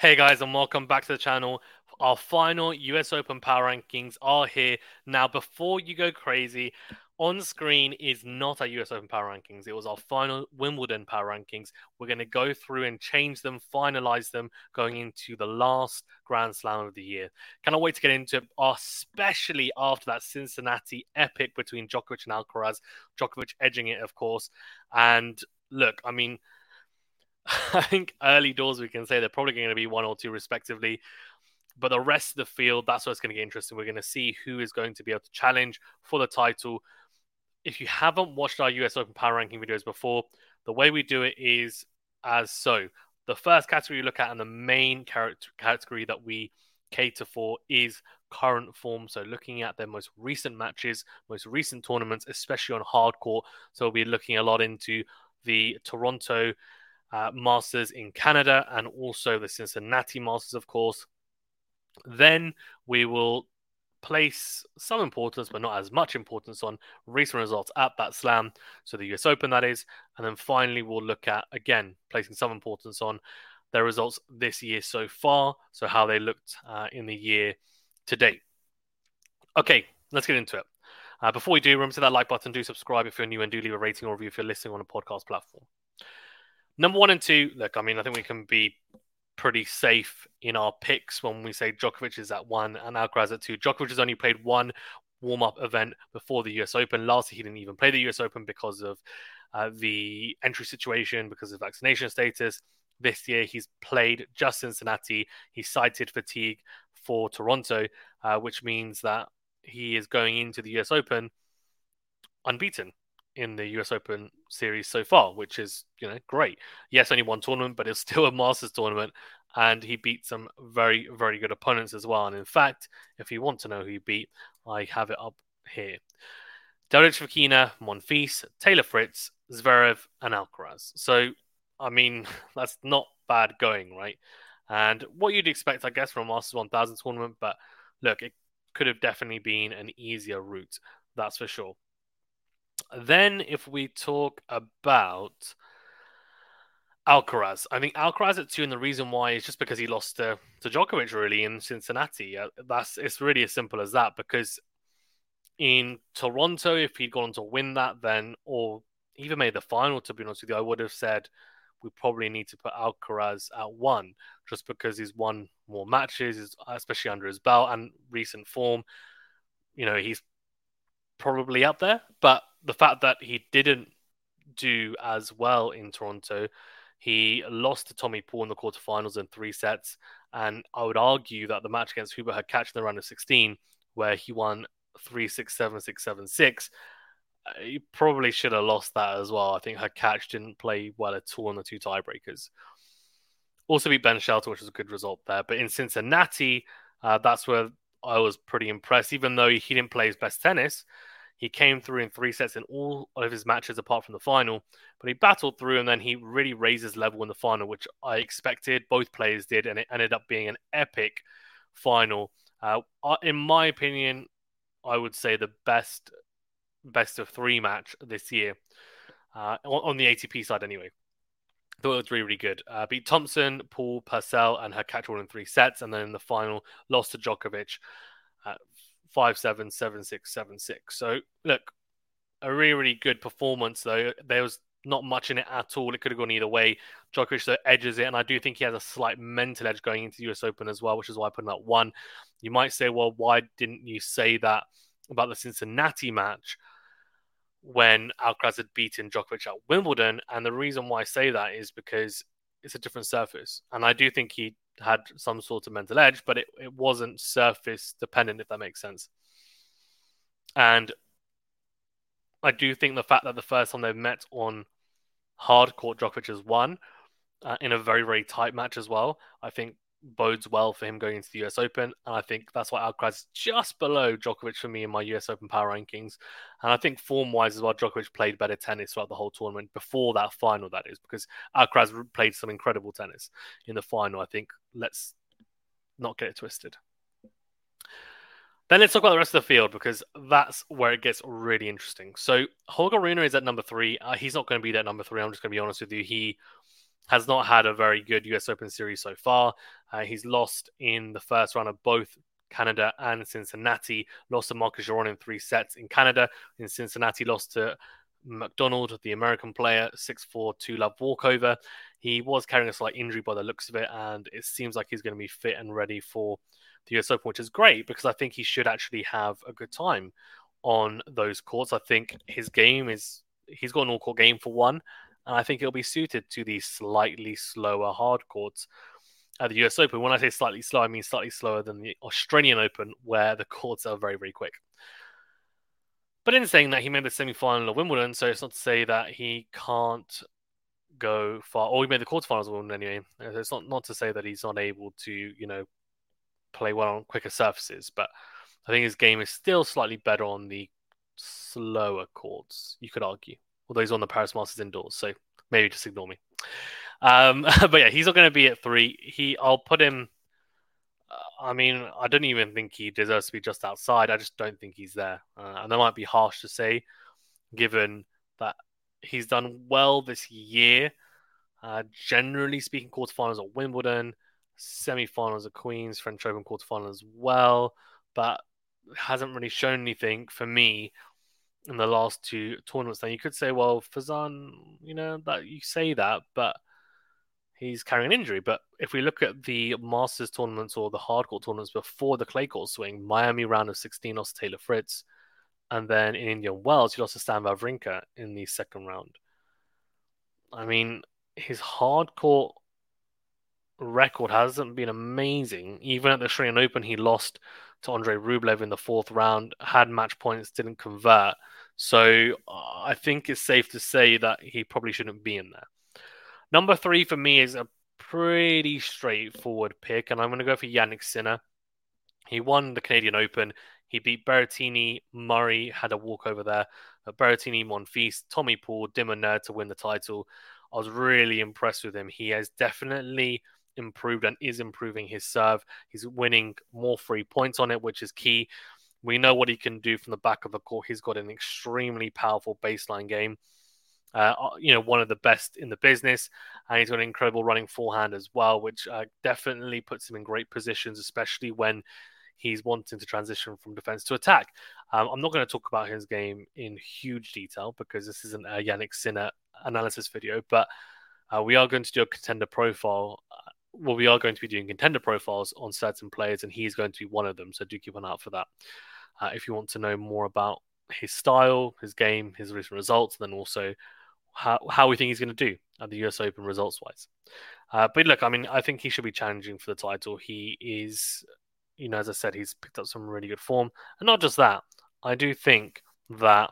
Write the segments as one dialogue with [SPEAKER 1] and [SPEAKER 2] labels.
[SPEAKER 1] Hey guys, and welcome back to the channel. Our final US Open Power Rankings are here. Now, before you go crazy, on screen is not our US Open Power Rankings. It was our final Wimbledon Power Rankings. We're going to go through and change them, finalize them going into the last Grand Slam of the year. Cannot wait to get into it, especially after that Cincinnati epic between Djokovic and Alcaraz. Djokovic edging it, of course. And look, I mean, I think early doors we can say they're probably going to be one or two respectively. But the rest of the field, that's what's going to get interesting. We're going to see who is going to be able to challenge for the title. If you haven't watched our US Open Power Ranking videos before, the way we do it is as so. The first category you look at and the main category that we cater for is current form. So looking at their most recent matches, most recent tournaments, especially on hard court. So we'll be looking a lot into the Toronto uh, Masters in Canada and also the Cincinnati Masters, of course. Then we will place some importance, but not as much importance on recent results at that slam, so the US Open, that is. And then finally, we'll look at, again, placing some importance on their results this year so far, so how they looked uh, in the year to date. Okay, let's get into it. Uh, before we do, remember to that like button, do subscribe if you're new, and do leave a rating or review if you're listening on a podcast platform. Number one and two, look, I mean, I think we can be pretty safe in our picks when we say Djokovic is at one and Alcaraz at two. Djokovic has only played one warm up event before the US Open. Last year, he didn't even play the US Open because of uh, the entry situation, because of vaccination status. This year, he's played just Cincinnati. He cited fatigue for Toronto, uh, which means that he is going into the US Open unbeaten in the US Open series so far, which is, you know, great. Yes, only one tournament, but it's still a Masters tournament. And he beat some very, very good opponents as well. And in fact, if you want to know who he beat, I have it up here. Davidovich Fokina, Monfils, Taylor Fritz, Zverev, and Alcaraz. So, I mean, that's not bad going, right? And what you'd expect, I guess, from a Masters 1000 tournament. But look, it could have definitely been an easier route. That's for sure. Then, if we talk about Alcaraz, I think Alcaraz at two, and the reason why is just because he lost to, to Djokovic really in Cincinnati. Uh, that's it's really as simple as that. Because in Toronto, if he'd gone on to win that, then or even made the final, to be honest with you, I would have said we probably need to put Alcaraz at one, just because he's won more matches, especially under his belt and recent form. You know, he's probably up there, but the fact that he didn't do as well in Toronto, he lost to Tommy Paul in the quarterfinals in three sets. And I would argue that the match against Hubert Hurkacz in the round of 16, where he won 3 6 7 6 7 6, uh, he probably should have lost that as well. I think Hurkacz didn't play well at all in the two tiebreakers. Also beat Ben Shelton, which was a good result there. But in Cincinnati, uh, that's where I was pretty impressed, even though he didn't play his best tennis. He came through in three sets in all of his matches apart from the final, but he battled through and then he really raised his level in the final, which I expected. Both players did, and it ended up being an epic final. Uh, in my opinion, I would say the best best of three match this year uh, on, the ATP side, anyway. Thought it was really, really good. Uh, beat Thompson, Paul, Purcell, and Hurkacz all in three sets, and then in the final lost to Djokovic. Uh, five seven seven six seven six. So look, a really really good performance though. There was not much in it at all. It could have gone either way. Djokovic though edges it, and I do think he has a slight mental edge going into the US Open as well, which is why I put him at one. You might say, well, why didn't you say that about the Cincinnati match when Alcaraz had beaten Djokovic at Wimbledon? And the reason why I say that is because it's a different surface, and I do think he had some sort of mental edge, but it, it wasn't surface dependent, if that makes sense. And I do think the fact that the first time they've met on hard court, Djokovic has won uh, in a very, very tight match as well. I think bodes well for him going into the US Open. And I think that's why Alcaraz just below Djokovic for me in my US Open power rankings. And I think form wise as well, Djokovic played better tennis throughout the whole tournament before that final, that is, because Alcaraz played some incredible tennis in the final. I think let's not get it twisted. Then let's talk about the rest of the field because that's where it gets really interesting. So Holger Rune is at number three. Uh, he's not going to be that number three. I'm just going to be honest with you. He has not had a very good US Open series so far. Uh, he's lost in the first round of both Canada and Cincinnati. Lost to Marcos Giron in three sets in Canada. In Cincinnati, lost to McDonald, the American player, 6 4 2 love walkover. He was carrying a slight injury by the looks of it, and it seems like he's going to be fit and ready for the US Open, which is great because I think he should actually have a good time on those courts. I think his game is, he's got an all court game for one, and I think it'll be suited to the slightly slower hard courts at the US Open. When I say slightly slow, I mean slightly slower than the Australian Open, where the courts are very, very quick. But in saying that, he made the semi final of Wimbledon, so it's not to say that he can't go far. Or he made the quarterfinals of Wimbledon anyway. Uh, it's not, not to say that he's not able to, you know, play well on quicker surfaces, but I think his game is still slightly better on the slower courts, you could argue. Although he's on the Paris Masters indoors, so maybe just ignore me. Um, but yeah, he's not going to be at three. He, I'll put him I mean, I don't even think he deserves to be just outside. I just don't think he's there. Uh, and that might be harsh to say, given that he's done well this year. Uh, generally speaking, quarterfinals at Wimbledon, semi-finals at Queens, French Open quarterfinals as well, but hasn't really shown anything for me in the last two tournaments. Now you could say, well, Fazan, you know that you say that, but he's carrying an injury. But if we look at the Masters tournaments or the hardcourt tournaments before the clay court swing, Miami round of 16 lost to Taylor Fritz. And then in Indian Wells, he lost to Stan Wawrinka in the second round. I mean, his hardcourt record hasn't been amazing. Even at the Australian Open, he lost to Andre Rublev in the fourth round, had match points, didn't convert. So I think it's safe to say that he probably shouldn't be in there. Number three for me is a pretty straightforward pick, and I'm going to go for Jannik Sinner. He won the Canadian Open. He beat Berrettini. Murray had a walkover there. Berrettini, Monfils, Tommy Paul, Minaur to win the title. I was really impressed with him. He has definitely improved and is improving his serve. He's winning more free points on it, which is key. We know what he can do from the back of the court. He's got an extremely powerful baseline game uh, uh, you know, one of the best in the business, and he's got an incredible running forehand as well, which uh, definitely puts him in great positions, especially when he's wanting to transition from defense to attack. Um, I'm not going to talk about his game in huge detail because this isn't a Jannik Sinner analysis video, but uh, we are going to do a contender profile. Well, we are going to be doing contender profiles on certain players, and he's going to be one of them. So do keep an eye out for that. Uh, if you want to know more about his style, his game, his recent results, and then also how, how we think he's going to do at the US Open results wise. Uh, but look, I mean, I think he should be challenging for the title. He is, you know, as I said, he's picked up some really good form. And not just that, I do think that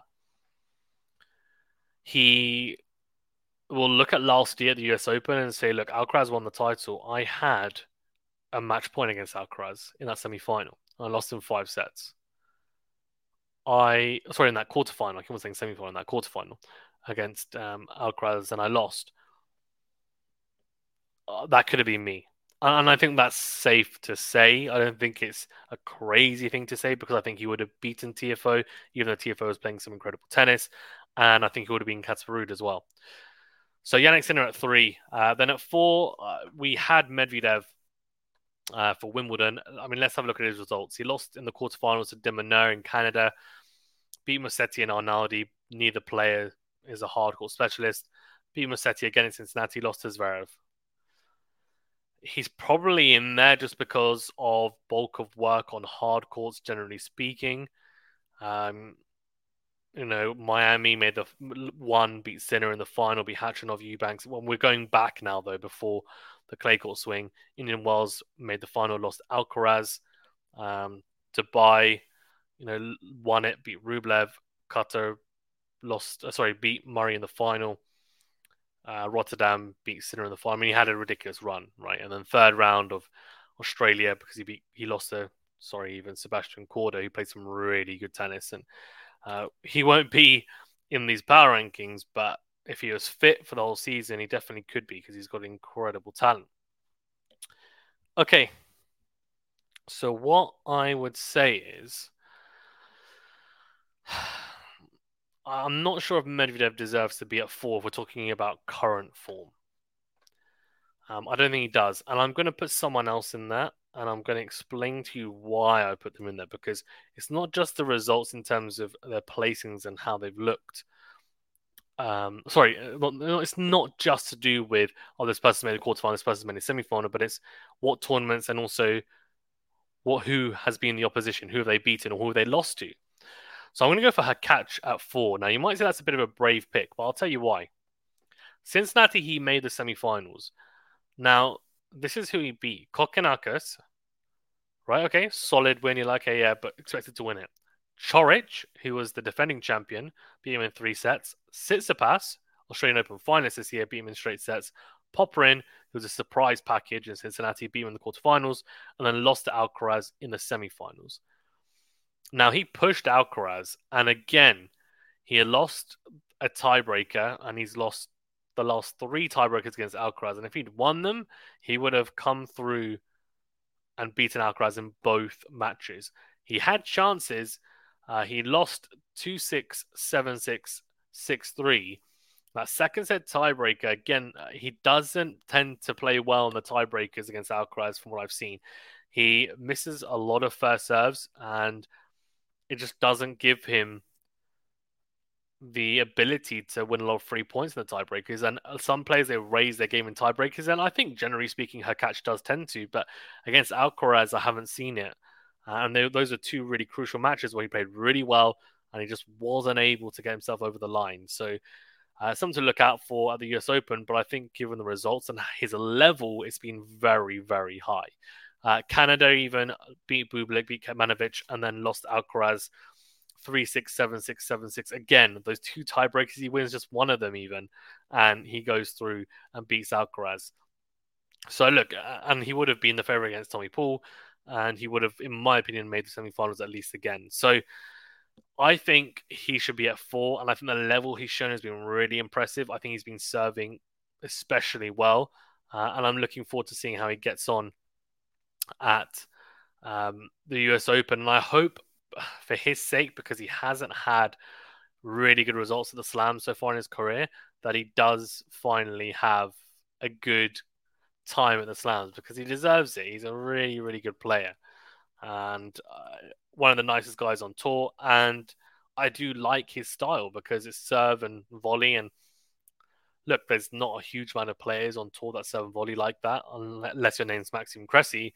[SPEAKER 1] he will look at last year at the US Open and say, look, Alcaraz won the title. I had a match point against Alcaraz in that semi final. I lost in five sets. I sorry in that quarterfinal. I keep on saying semi-final. In that quarterfinal, against um, Alcaraz and I lost. Uh, that could have been me. And I think that's safe to say. I don't think it's a crazy thing to say because I think he would have beaten Tiafoe, even though Tiafoe was playing some incredible tennis. And I think he would have been Casper as well. So Jannik Sinner at three. Uh, then at four, uh, we had Medvedev uh, for Wimbledon. I mean, let's have a look at his results. He lost in the quarterfinals to de in Canada, beat Musetti and Arnaldi. Neither player is a hardcore specialist. Beat Musetti again in Cincinnati, lost to Zverev. He's probably in there just because of bulk of work on hard courts, generally speaking. Um, you know, Miami made the one beat Sinner in the final, beat Khachanov Eubanks. When we're going back now, though, before the clay court swing, Indian Wells made the final, lost Alcaraz. Um, Dubai, you know, won it, beat Rublev. Qatar lost, uh, sorry, beat Murray in the final. Uh, Rotterdam beat Sinner in the final. I mean, he had a ridiculous run, right? And then third round of Australia because he beat, he lost to, sorry, even Sebastian Korda, who played some really good tennis. And uh, he won't be in these power rankings, but if he was fit for the whole season, he definitely could be because he's got incredible talent. Okay. So, what I would say is I'm not sure if Medvedev deserves to be at four if we're talking about current form. Um, I don't think he does, and I'm going to put someone else in that, and I'm going to explain to you why I put them in there because it's not just the results in terms of their placings and how they've looked. Um, sorry, uh, it's not just to do with oh this person made a quarterfinal, this person made a semi-final, but it's what tournaments and also what who has been the opposition, who have they beaten, or who have they lost to. So I'm going to go for Hurkacz at four. Now you might say that's a bit of a brave pick, but I'll tell you why. Cincinnati, he made the semi-finals. Now this is who he beat: Kokkinakis. Right? Okay, solid win. You're like, okay, yeah, but expected to win it. Coric, who was the defending champion, beat him in three sets. Tsitsipas, Australian Open finalist this year, beat him in straight sets. Popyrin, who was a surprise package in Cincinnati, beat him in the quarterfinals, and then lost to Alcaraz in the semifinals. Now he pushed Alcaraz, and again, he lost a tiebreaker, and he's lost the last three tiebreakers against Alcaraz. And if he'd won them, he would have come through and beaten Alcaraz in both matches. He had chances. Uh, he lost 2 6, 7 6, 6 3. That second set tiebreaker, again, uh, he doesn't tend to play well in the tiebreakers against Alcaraz from what I've seen. He misses a lot of first serves and it just doesn't give him the ability to win a lot of free points in the tiebreakers. And uh, some players they raise their game in tiebreakers, and I think generally speaking, Hurkacz does tend to. But against Alcaraz, I haven't seen it. Uh, and they, those are two really crucial matches where he played really well, and he just wasn't able to get himself over the line. So. Uh, something to look out for at the US Open, but I think given the results and his level, it's been very, very high. Uh, Canada even beat Bublik, beat Kecmanovic, and then lost Alcaraz three six seven six seven six. Again, those two tiebreakers, he wins just one of them even, and he goes through and beats Alcaraz. So look, and he would have been the favorite against Tommy Paul, and he would have, in my opinion, made the semifinals at least again. So I think he should be at four, and I think the level he's shown has been really impressive. I think he's been serving especially well, uh, and I'm looking forward to seeing how he gets on at um, the US Open. And I hope for his sake, because he hasn't had really good results at the Slam so far in his career, that he does finally have a good time at the Slams because he deserves it. He's a really, really good player and uh, one of the nicest guys on tour. And I do like his style because it's serve and volley. And look, there's not a huge amount of players on tour that serve and volley like that, unless your name's Maxime Cressy.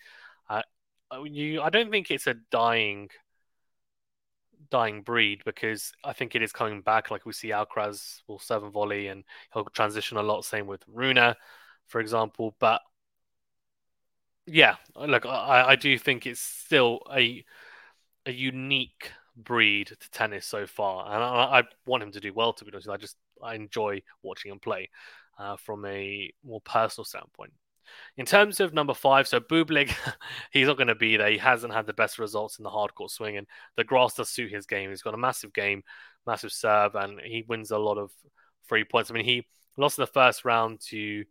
[SPEAKER 1] Uh, you, I don't think it's a dying dying breed because I think it is coming back. Like we see Alcaraz will serve and volley and he'll transition a lot. Same with Rune, for example. But yeah, look, I, I do think it's still a a unique breed to tennis so far, and I, I want him to do well. To be honest, I just I enjoy watching him play uh, from a more personal standpoint. In terms of number five, so Bublik, he's not going to be there. He hasn't had the best results in the hardcore swing, and the grass does suit his game. He's got a massive game, massive serve, and he wins a lot of free points. I mean, he lost in the first round to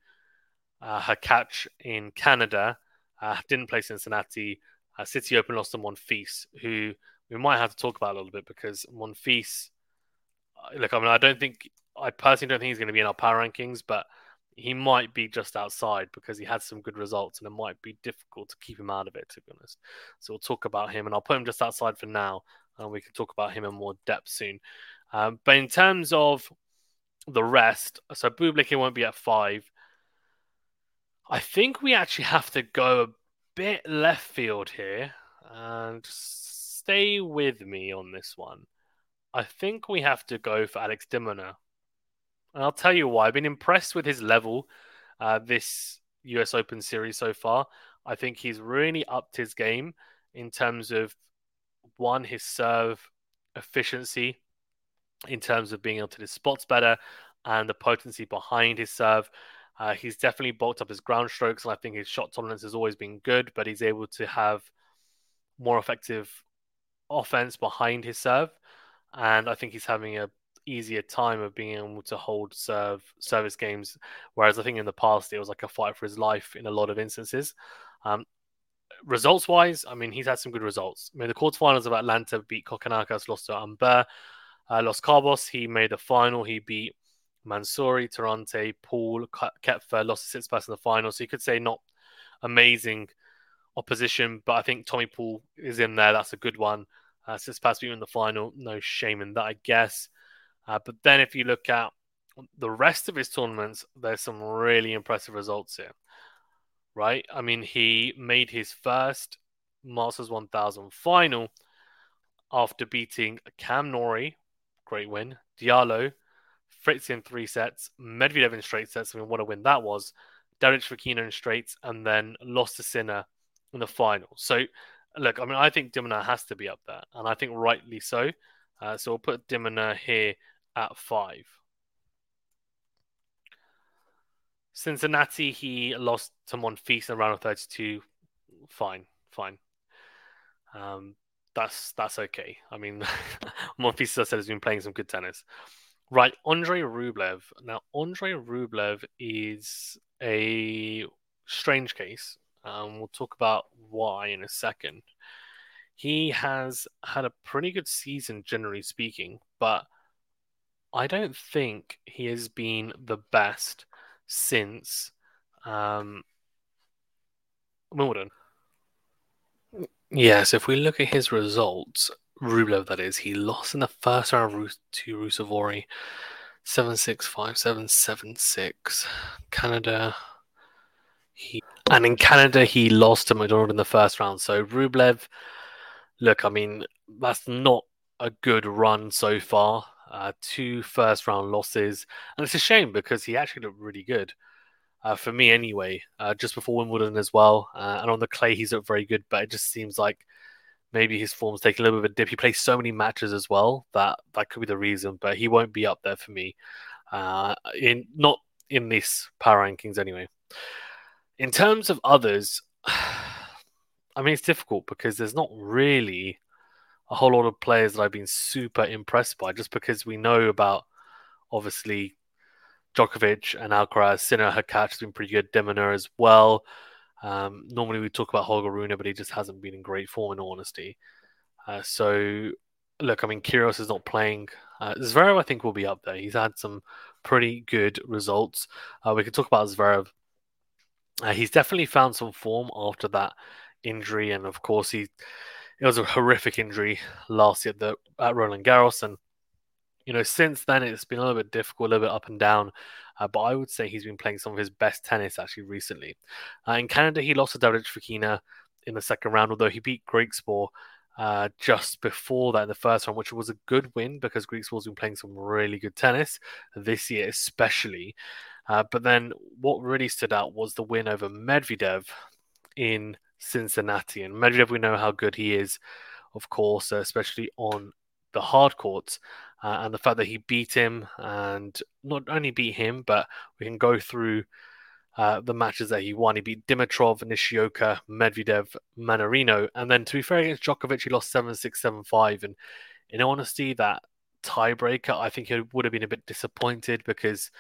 [SPEAKER 1] uh, in Canada, uh, didn't play Cincinnati. Uh, City Open lost to Monfils, who we might have to talk about a little bit because Monfils, uh, look, I mean, I don't think, I personally don't think he's going to be in our power rankings, but he might be just outside because he had some good results and it might be difficult to keep him out of it, to be honest. So we'll talk about him and I'll put him just outside for now and we can talk about him in more depth soon. Um, but in terms of the rest, so Bublik won't be at five. I think we actually have to go a bit left field here and stay with me on this one. I think we have to go for Alex de Minaur. And I'll tell you why. I've been impressed with his level uh, this US Open series so far. I think he's really upped his game in terms of one, his serve efficiency, in terms of being able to do spots better, and the potency behind his serve. Uh, he's definitely bulked up his ground strokes, and I think his shot tolerance has always been good, but he's able to have more effective offense behind his serve. And I think he's having a easier time of being able to hold serve service games. Whereas I think in the past it was like a fight for his life in a lot of instances. Um, results wise, I mean, he's had some good results. I mean, the quarterfinals of Atlanta beat Kokkinakis, lost to Humbert, uh, Los Cabos. He made the final. He beat Mansouri, Tirante, Paul, Koepfer, lost to Tsitsipas in the final. So you could say not amazing opposition, but I think Tommy Paul is in there. That's a good one. Uh, Tsitsipas being in the final, no shame in that, I guess. Uh, but then if you look at the rest of his tournaments, there's some really impressive results here, right? I mean, he made his first Masters 1000 final after beating Cam Norrie, great win, Diallo, Fritz in three sets, Medvedev in straight sets. I mean, what a win that was. Derek Fokina in straights, and then lost to Sinner in the final. So, look, I mean, I think de Minaur has to be up there, and I think rightly so. Uh, so we'll put de Minaur here at five. Cincinnati, he lost to Monfils in round of 32. Fine, fine. Um, that's that's okay. I mean, Monfils, as I said, has been playing some good tennis. Right, Andre Rublev. Now, Andre Rublev is a strange case. Um, we'll talk about why in a second. He has had a pretty good season, generally speaking, but I don't think he has been the best since um, Wimbledon. Yes, if we look at his results, Rublev, that is, he lost in the first round to Ruusuvuori 7 6 5 7 7 6. Canada, he, and in Canada, he lost to McDonald in the first round. So Rublev, look, I mean, that's not a good run so far. Uh, two first round losses, and it's a shame because he actually looked really good. Uh, for me, anyway, uh, just before Wimbledon as well. Uh, and on the clay, he's looked very good, but it just seems like maybe his form's taking a little bit of a dip. He plays so many matches as well that that could be the reason, but he won't be up there for me. Uh, in not in this power rankings anyway. In terms of others, I mean it's difficult because there's not really a whole lot of players that I've been super impressed by, just because we know about obviously Djokovic and Alcaraz. Sinner Hurkacz has been pretty good. de Minaur as well. Um, normally we talk about Holger Rune, but he just hasn't been in great form, in honesty. Uh, so, look, I mean, Kyrgios is not playing. Uh, Zverev, I think, will be up there. He's had some pretty good results. Uh, we can talk about Zverev. Uh, he's definitely found some form after that injury, and of course, he it was a horrific injury last year at, the, at Roland Garros, and you know, since then it's been a little bit difficult, a little bit up and down. Uh, but I would say he's been playing some of his best tennis actually recently. Uh, in Canada, he lost to David Fokina in the second round, although he beat Griekspoor uh, just before that in the first round, which was a good win because Griekspoor's been playing some really good tennis this year, especially. Uh, but then what really stood out was the win over Medvedev in Cincinnati. And Medvedev, we know how good he is, of course, especially on the hard courts uh, and the fact that he beat him and not only beat him, but we can go through uh, the matches that he won. He beat Dimitrov, Nishioka, Medvedev, Mannarino, and then to be fair against Djokovic, he lost 7 6 7 5. And in honesty, that tiebreaker, I think he would have been a bit disappointed because,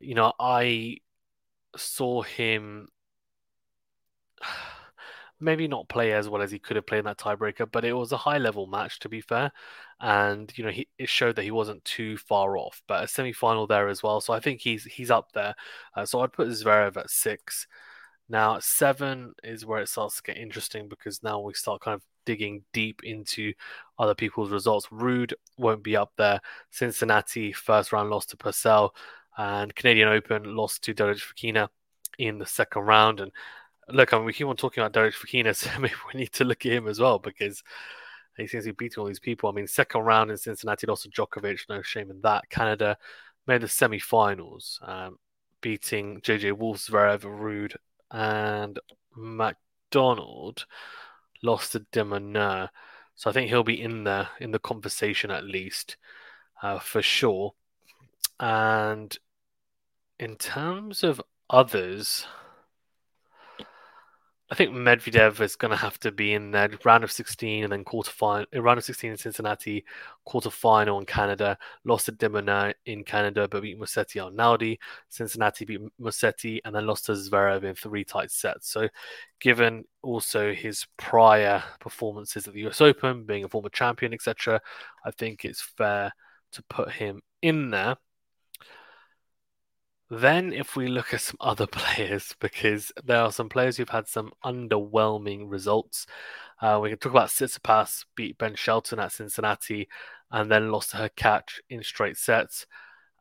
[SPEAKER 1] you know, I saw him maybe not play as well as he could have played in that tiebreaker, but it was a high level match to be fair, and you know he, it showed that he wasn't too far off. But a semi final there as well, so I think he's he's up there. Uh, so I'd put Zverev at six. Now seven is where it starts to get interesting because now we start kind of digging deep into other people's results. Ruud won't be up there. Cincinnati first round loss to Purcell, and Canadian Open lost to Derek Fokina in the second round, and look, I mean, we keep on talking about Derek Fokina, so maybe we need to look at him as well because he seems to be beating all these people. I mean, second round in Cincinnati, lost to Djokovic, no shame in that. Canada made the semi-finals, um, beating JJ Wolf, Zverev, Ruud, and McDonald. Lost to de Minaur. So I think he'll be in there in the conversation at least, uh, for sure. And in terms of others, I think Medvedev is going to have to be in there. Round of 16 and then quarterfinal. Round of 16 in Cincinnati, quarterfinal in Canada. Lost to de in Canada, but beat Musetti Arnaldi. Cincinnati beat Musetti and then lost to Zverev in three tight sets. So, given also his prior performances at the US Open, being a former champion, etc., I think it's fair to put him in there. Then, if we look at some other players, because there are some players who've had some underwhelming results. Uh, we can talk about Tsitsipas beat Ben Shelton at Cincinnati and then lost to Hurkacz in straight sets.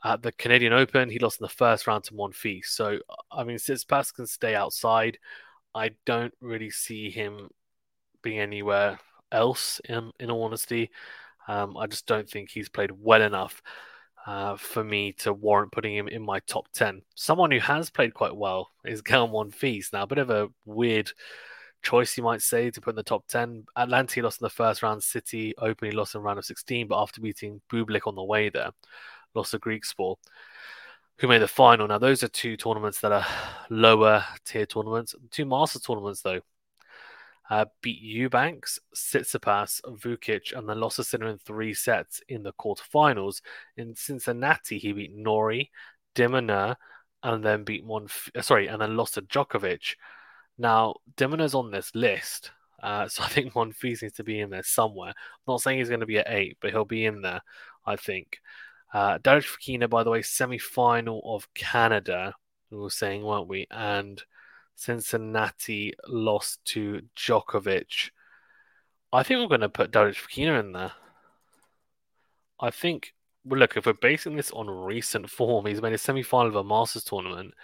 [SPEAKER 1] At the Canadian Open, he lost in the first round to Monfils. So, I mean, Tsitsipas can stay outside. I don't really see him being anywhere else, in, in all honesty. Um, I just don't think he's played well enough uh, for me to warrant putting him in my top 10. Someone who has played quite well is Gael Monfils. Now, a bit of a weird choice, you might say, to put in the top 10. Atlanta lost in the first round, City openly lost in round of 16, but after beating Bublik on the way there, lost to Griekspoor, who made the final. Now, those are two tournaments that are lower tier tournaments. Two Master tournaments, though, uh, beat Eubanks, Tsitsipas, Vukic, and then lost to Sinner in three sets in the quarterfinals. In Cincinnati, he beat Norrie, de Minaur, and then beat Monf- uh, sorry, and then lost to Djokovic. Now, de Minaur's on this list, uh, so I think Monfils needs to be in there somewhere. I'm not saying he's going to be at eight, but he'll be in there, I think. Uh, Derek Fokina, by the way, semi-final of Canada. We were saying, weren't we? And Cincinnati lost to Djokovic. I think we're going to put Darius Fokina in there. I think, well, look, if we're basing this on recent form, he's made a semi final of a Masters tournament,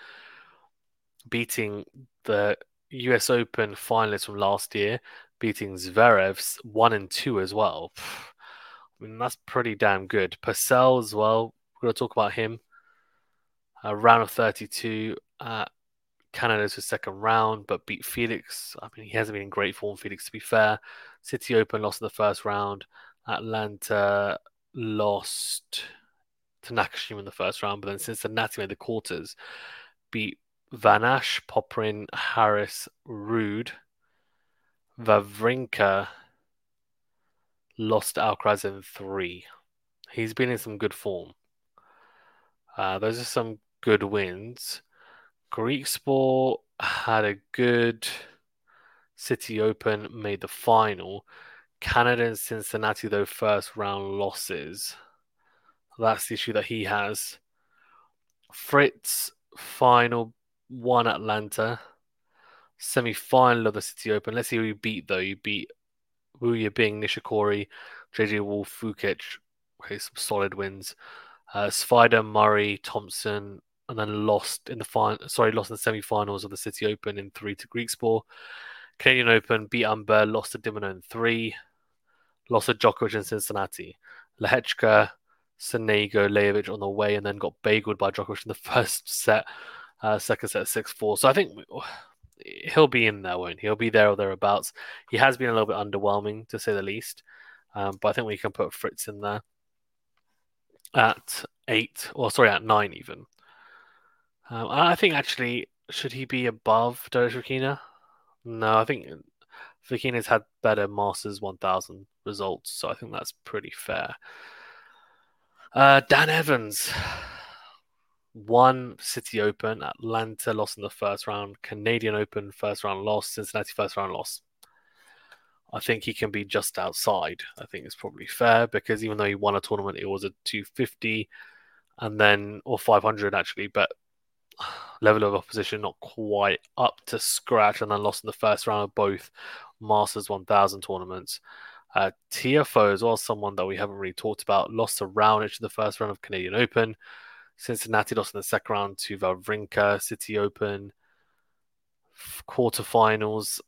[SPEAKER 1] beating the US Open finalists from last year, beating Zverev's one and two as well. I mean, that's pretty damn good. Purcell as well. We're going to talk about him. Uh, round of 32 at Canada's his second round, but beat Felix. I mean, he hasn't been in great form, Felix, to be fair. City Open lost in the first round. Atlanta lost to Nakashima in the first round, but then Cincinnati made the quarters, beat Vanash, Popyrin, Harris, Ruud, Wawrinka, lost Alcaraz in three. He's been in some good form. Uh, those are some good wins. Griekspoor had a good City Open, made the final. Canada and Cincinnati, though, first round losses. That's the issue that he has. Fritz, final, one Atlanta. Semi final of the City Open. Let's see who you beat, though. You beat Wu Yibing, Nishikori, JJ Wolf, Vukic. Okay, some solid wins. Uh, Spider, Murray, Thompson, and then lost in the final. Sorry, lost in the semi-finals of the City Open in three to Griekspoor. Canadian Open beat Amber, lost to de in three, lost to Djokovic in Cincinnati. Lehecka, Sonego, Lajovic on the way, and then got bageled by Djokovic in the first set, uh, second set six four. So I think he'll be in there, won't he? He'll be there or thereabouts. He has been a little bit underwhelming to say the least, um, but I think we can put Fritz in there at eight, or sorry, at nine even. Um, I think actually, should he be above Darius Fokina? No, I think Fokina's had better Masters 1000 results, so I think that's pretty fair. Uh, Dan Evans won City Open, Atlanta lost in the first round, Canadian Open first round loss, Cincinnati first round loss. I think he can be just outside. I think it's probably fair because even though he won a tournament, it was a 250 and then, or 500 actually, but level of opposition not quite up to scratch, and then lost in the first round of both Masters 1000 tournaments. Uh, Tiafoe as well, someone that we haven't really talked about, lost to Raonic in the first round of Canadian Open. Cincinnati lost in the second round to Wawrinka, City Open. Quarterfinals,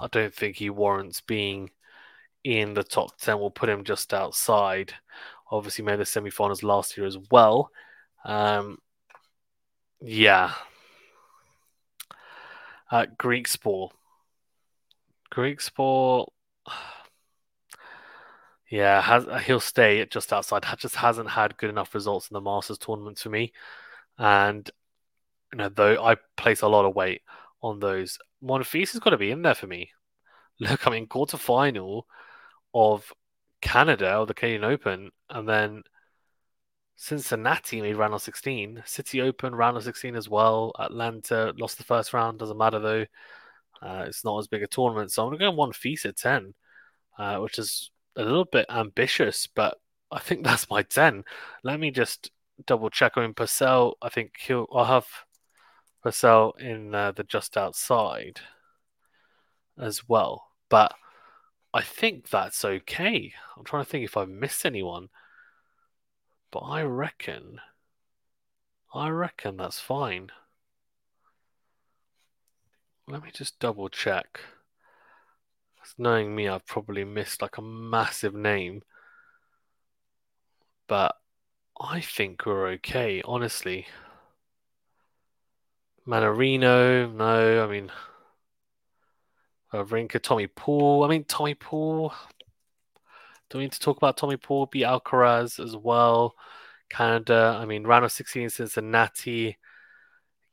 [SPEAKER 1] I don't think he warrants being in the top 10. We'll put him just outside. Obviously, made the semi-finals last year as well. Um, yeah. Uh, Griekspoor. Greek Sport. Yeah, has, he'll stay just outside. Just hasn't had good enough results in the Masters tournament for me, and you know, though I place a lot of weight on those. Monfils has got to be in there for me. Look, I mean, quarter final of Canada or the Canadian Open, and then Cincinnati made round of 16. City Open round of 16 as well. Atlanta lost the first round. Doesn't matter though. Uh, it's not as big a tournament. So I'm going to go one at 10, uh, which is a little bit ambitious, but I think that's my 10. Let me just double check. I mean, Purcell, I think he'll. I'll have Purcell in uh, the just outside as well, but I think that's okay. I'm trying to think if I've missed anyone, but I reckon, I reckon that's fine. Let me just double check. Knowing me, I've probably missed like a massive name. But I think we're okay, honestly. Mannarino, no, I mean, uh, Rinka, Tommy Paul. I mean, Tommy Paul. Do we need to talk about Tommy Paul? Beat Alcaraz as well. Canada. I mean, round of 16 in Cincinnati.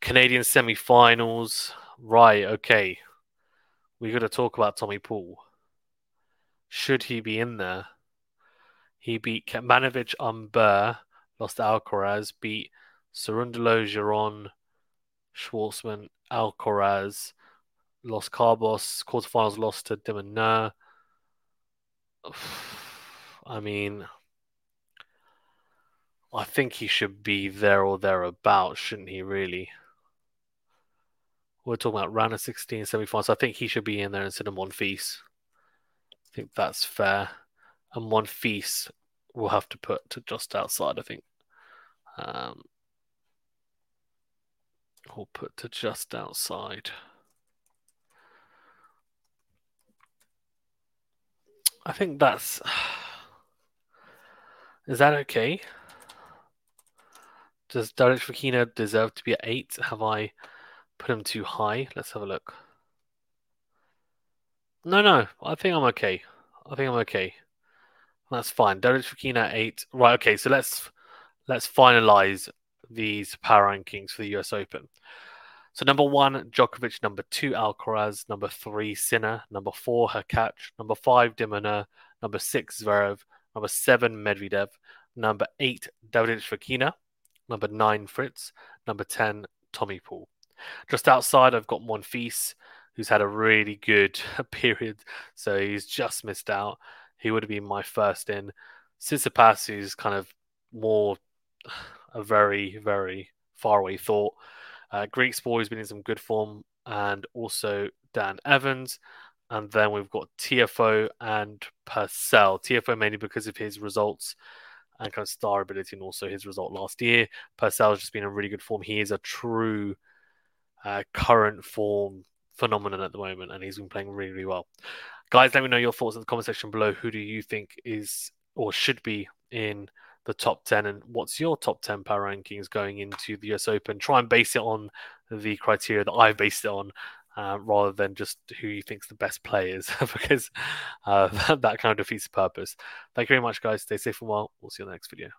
[SPEAKER 1] Canadian semi-finals. Right. Okay. We got to talk about Tommy Paul. Should he be in there? He beat Kecmanovic Humbert, lost to Alcaraz, beat Cerundolo, Giron, Schwartzman, Alcaraz, Los Cabos, quarterfinals lost to de Minaur. I mean, I think he should be there or thereabouts, shouldn't he, really? We're talking about round of 16, semi-finals. So I think he should be in there instead of Monfils. I think that's fair. And Monfils we'll have to put to just outside, I think. Um, we'll put to just outside. I think that's. Is that okay? Does David Fokina deserve to be at eight? Have I put him too high? Let's have a look. No, no. I think I'm okay. I think I'm okay. That's fine. Derek Fokina at eight. Right. Okay. So let's let's finalize these power rankings for the U.S. Open. So number one, Djokovic. Number two, Alcaraz. Number three, Sinner. Number four, Hurkacz. Number five, de Minaur. Number six, Zverev. Number seven, Medvedev. Number eight, David Fokina. Number nine, Fritz. Number ten, Tommy Paul. Just outside, I've got Monfils, who's had a really good period, so he's just missed out. He would have been my first in. Tsitsipas, who's kind of more a very, very far away thought. Uh, Griekspoor has been in some good form, and also Dan Evans. And then we've got Tiafoe and Purcell. Tiafoe mainly because of his results and kind of star ability, and also his result last year. Purcell has just been in really good form. He is a true uh, current form phenomenon at the moment, and he's been playing really, really well. Guys, let me know your thoughts in the comment section below. Who do you think is or should be in the top 10 and what's your top 10 power rankings going into the US Open? Try and base it on the criteria that I've based it on uh, rather than just who you think's the best players because uh, that, that kind of defeats the purpose. Thank you very much, guys. Stay safe and well. We'll see you in the next video.